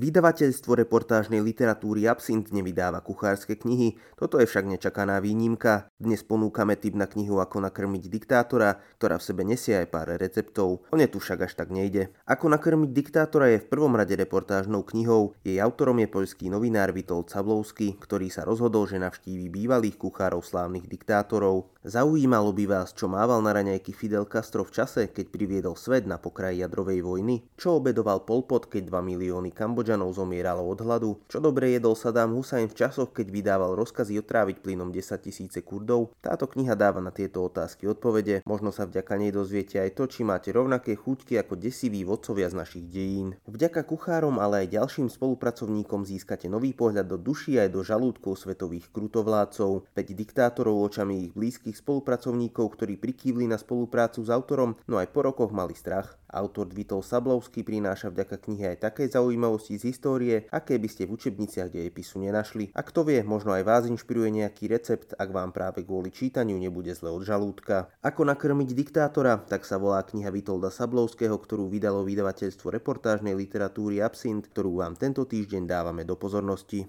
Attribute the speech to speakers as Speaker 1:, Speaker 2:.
Speaker 1: Vydavateľstvo reportážnej literatúry Absint nevydáva kuchárske knihy, toto je však nečakaná výnimka. Dnes ponúkame tip na knihu Ako nakrmiť diktátora, ktorá v sebe nesie aj pár receptov. O ne tu však až tak nejde. Ako nakrmiť diktátora je v prvom rade reportážnou knihou, jej autorom je poľský novinár Vitold Cablovský, ktorý sa rozhodol, že navštíví bývalých kuchárov slávnych diktátorov. Zaujímalo by vás, čo mával na raňajky Fidel Castro v čase, keď priviedol svet na pokraj jadrovej vojny? Čo obedoval Pol Pot, keď 2 milióny Kambodžanov zomieralo od hladu? Čo dobre jedol Saddam Hussein v časoch, keď vydával rozkazy otráviť plynom 10 tisíce kurdov? Táto kniha dáva na tieto otázky odpovede, možno sa vďaka nej dozviete aj to, či máte rovnaké chuťky ako desiví vodcovia z našich dejín. Vďaka kuchárom, ale aj ďalším spolupracovníkom získate nový pohľad do duší aj do žalúdkov svetových krutovládcov, 5 diktátorov očami ich blízkych spolupracovníkov, ktorí prikývli na spoluprácu s autorom, no aj po rokoch mali strach. Autor Dvitol Sablovský prináša vďaka knihe aj také zaujímavosti z histórie, aké by ste v učebniciach dejepisu nenašli. A kto vie, možno aj vás inšpiruje nejaký recept, ak vám práve kvôli čítaniu nebude zle od žalúdka. Ako nakrmiť diktátora, tak sa volá kniha Vitolda Sablovského, ktorú vydalo vydavateľstvo reportážnej literatúry Absint, ktorú vám tento týždeň dávame do pozornosti.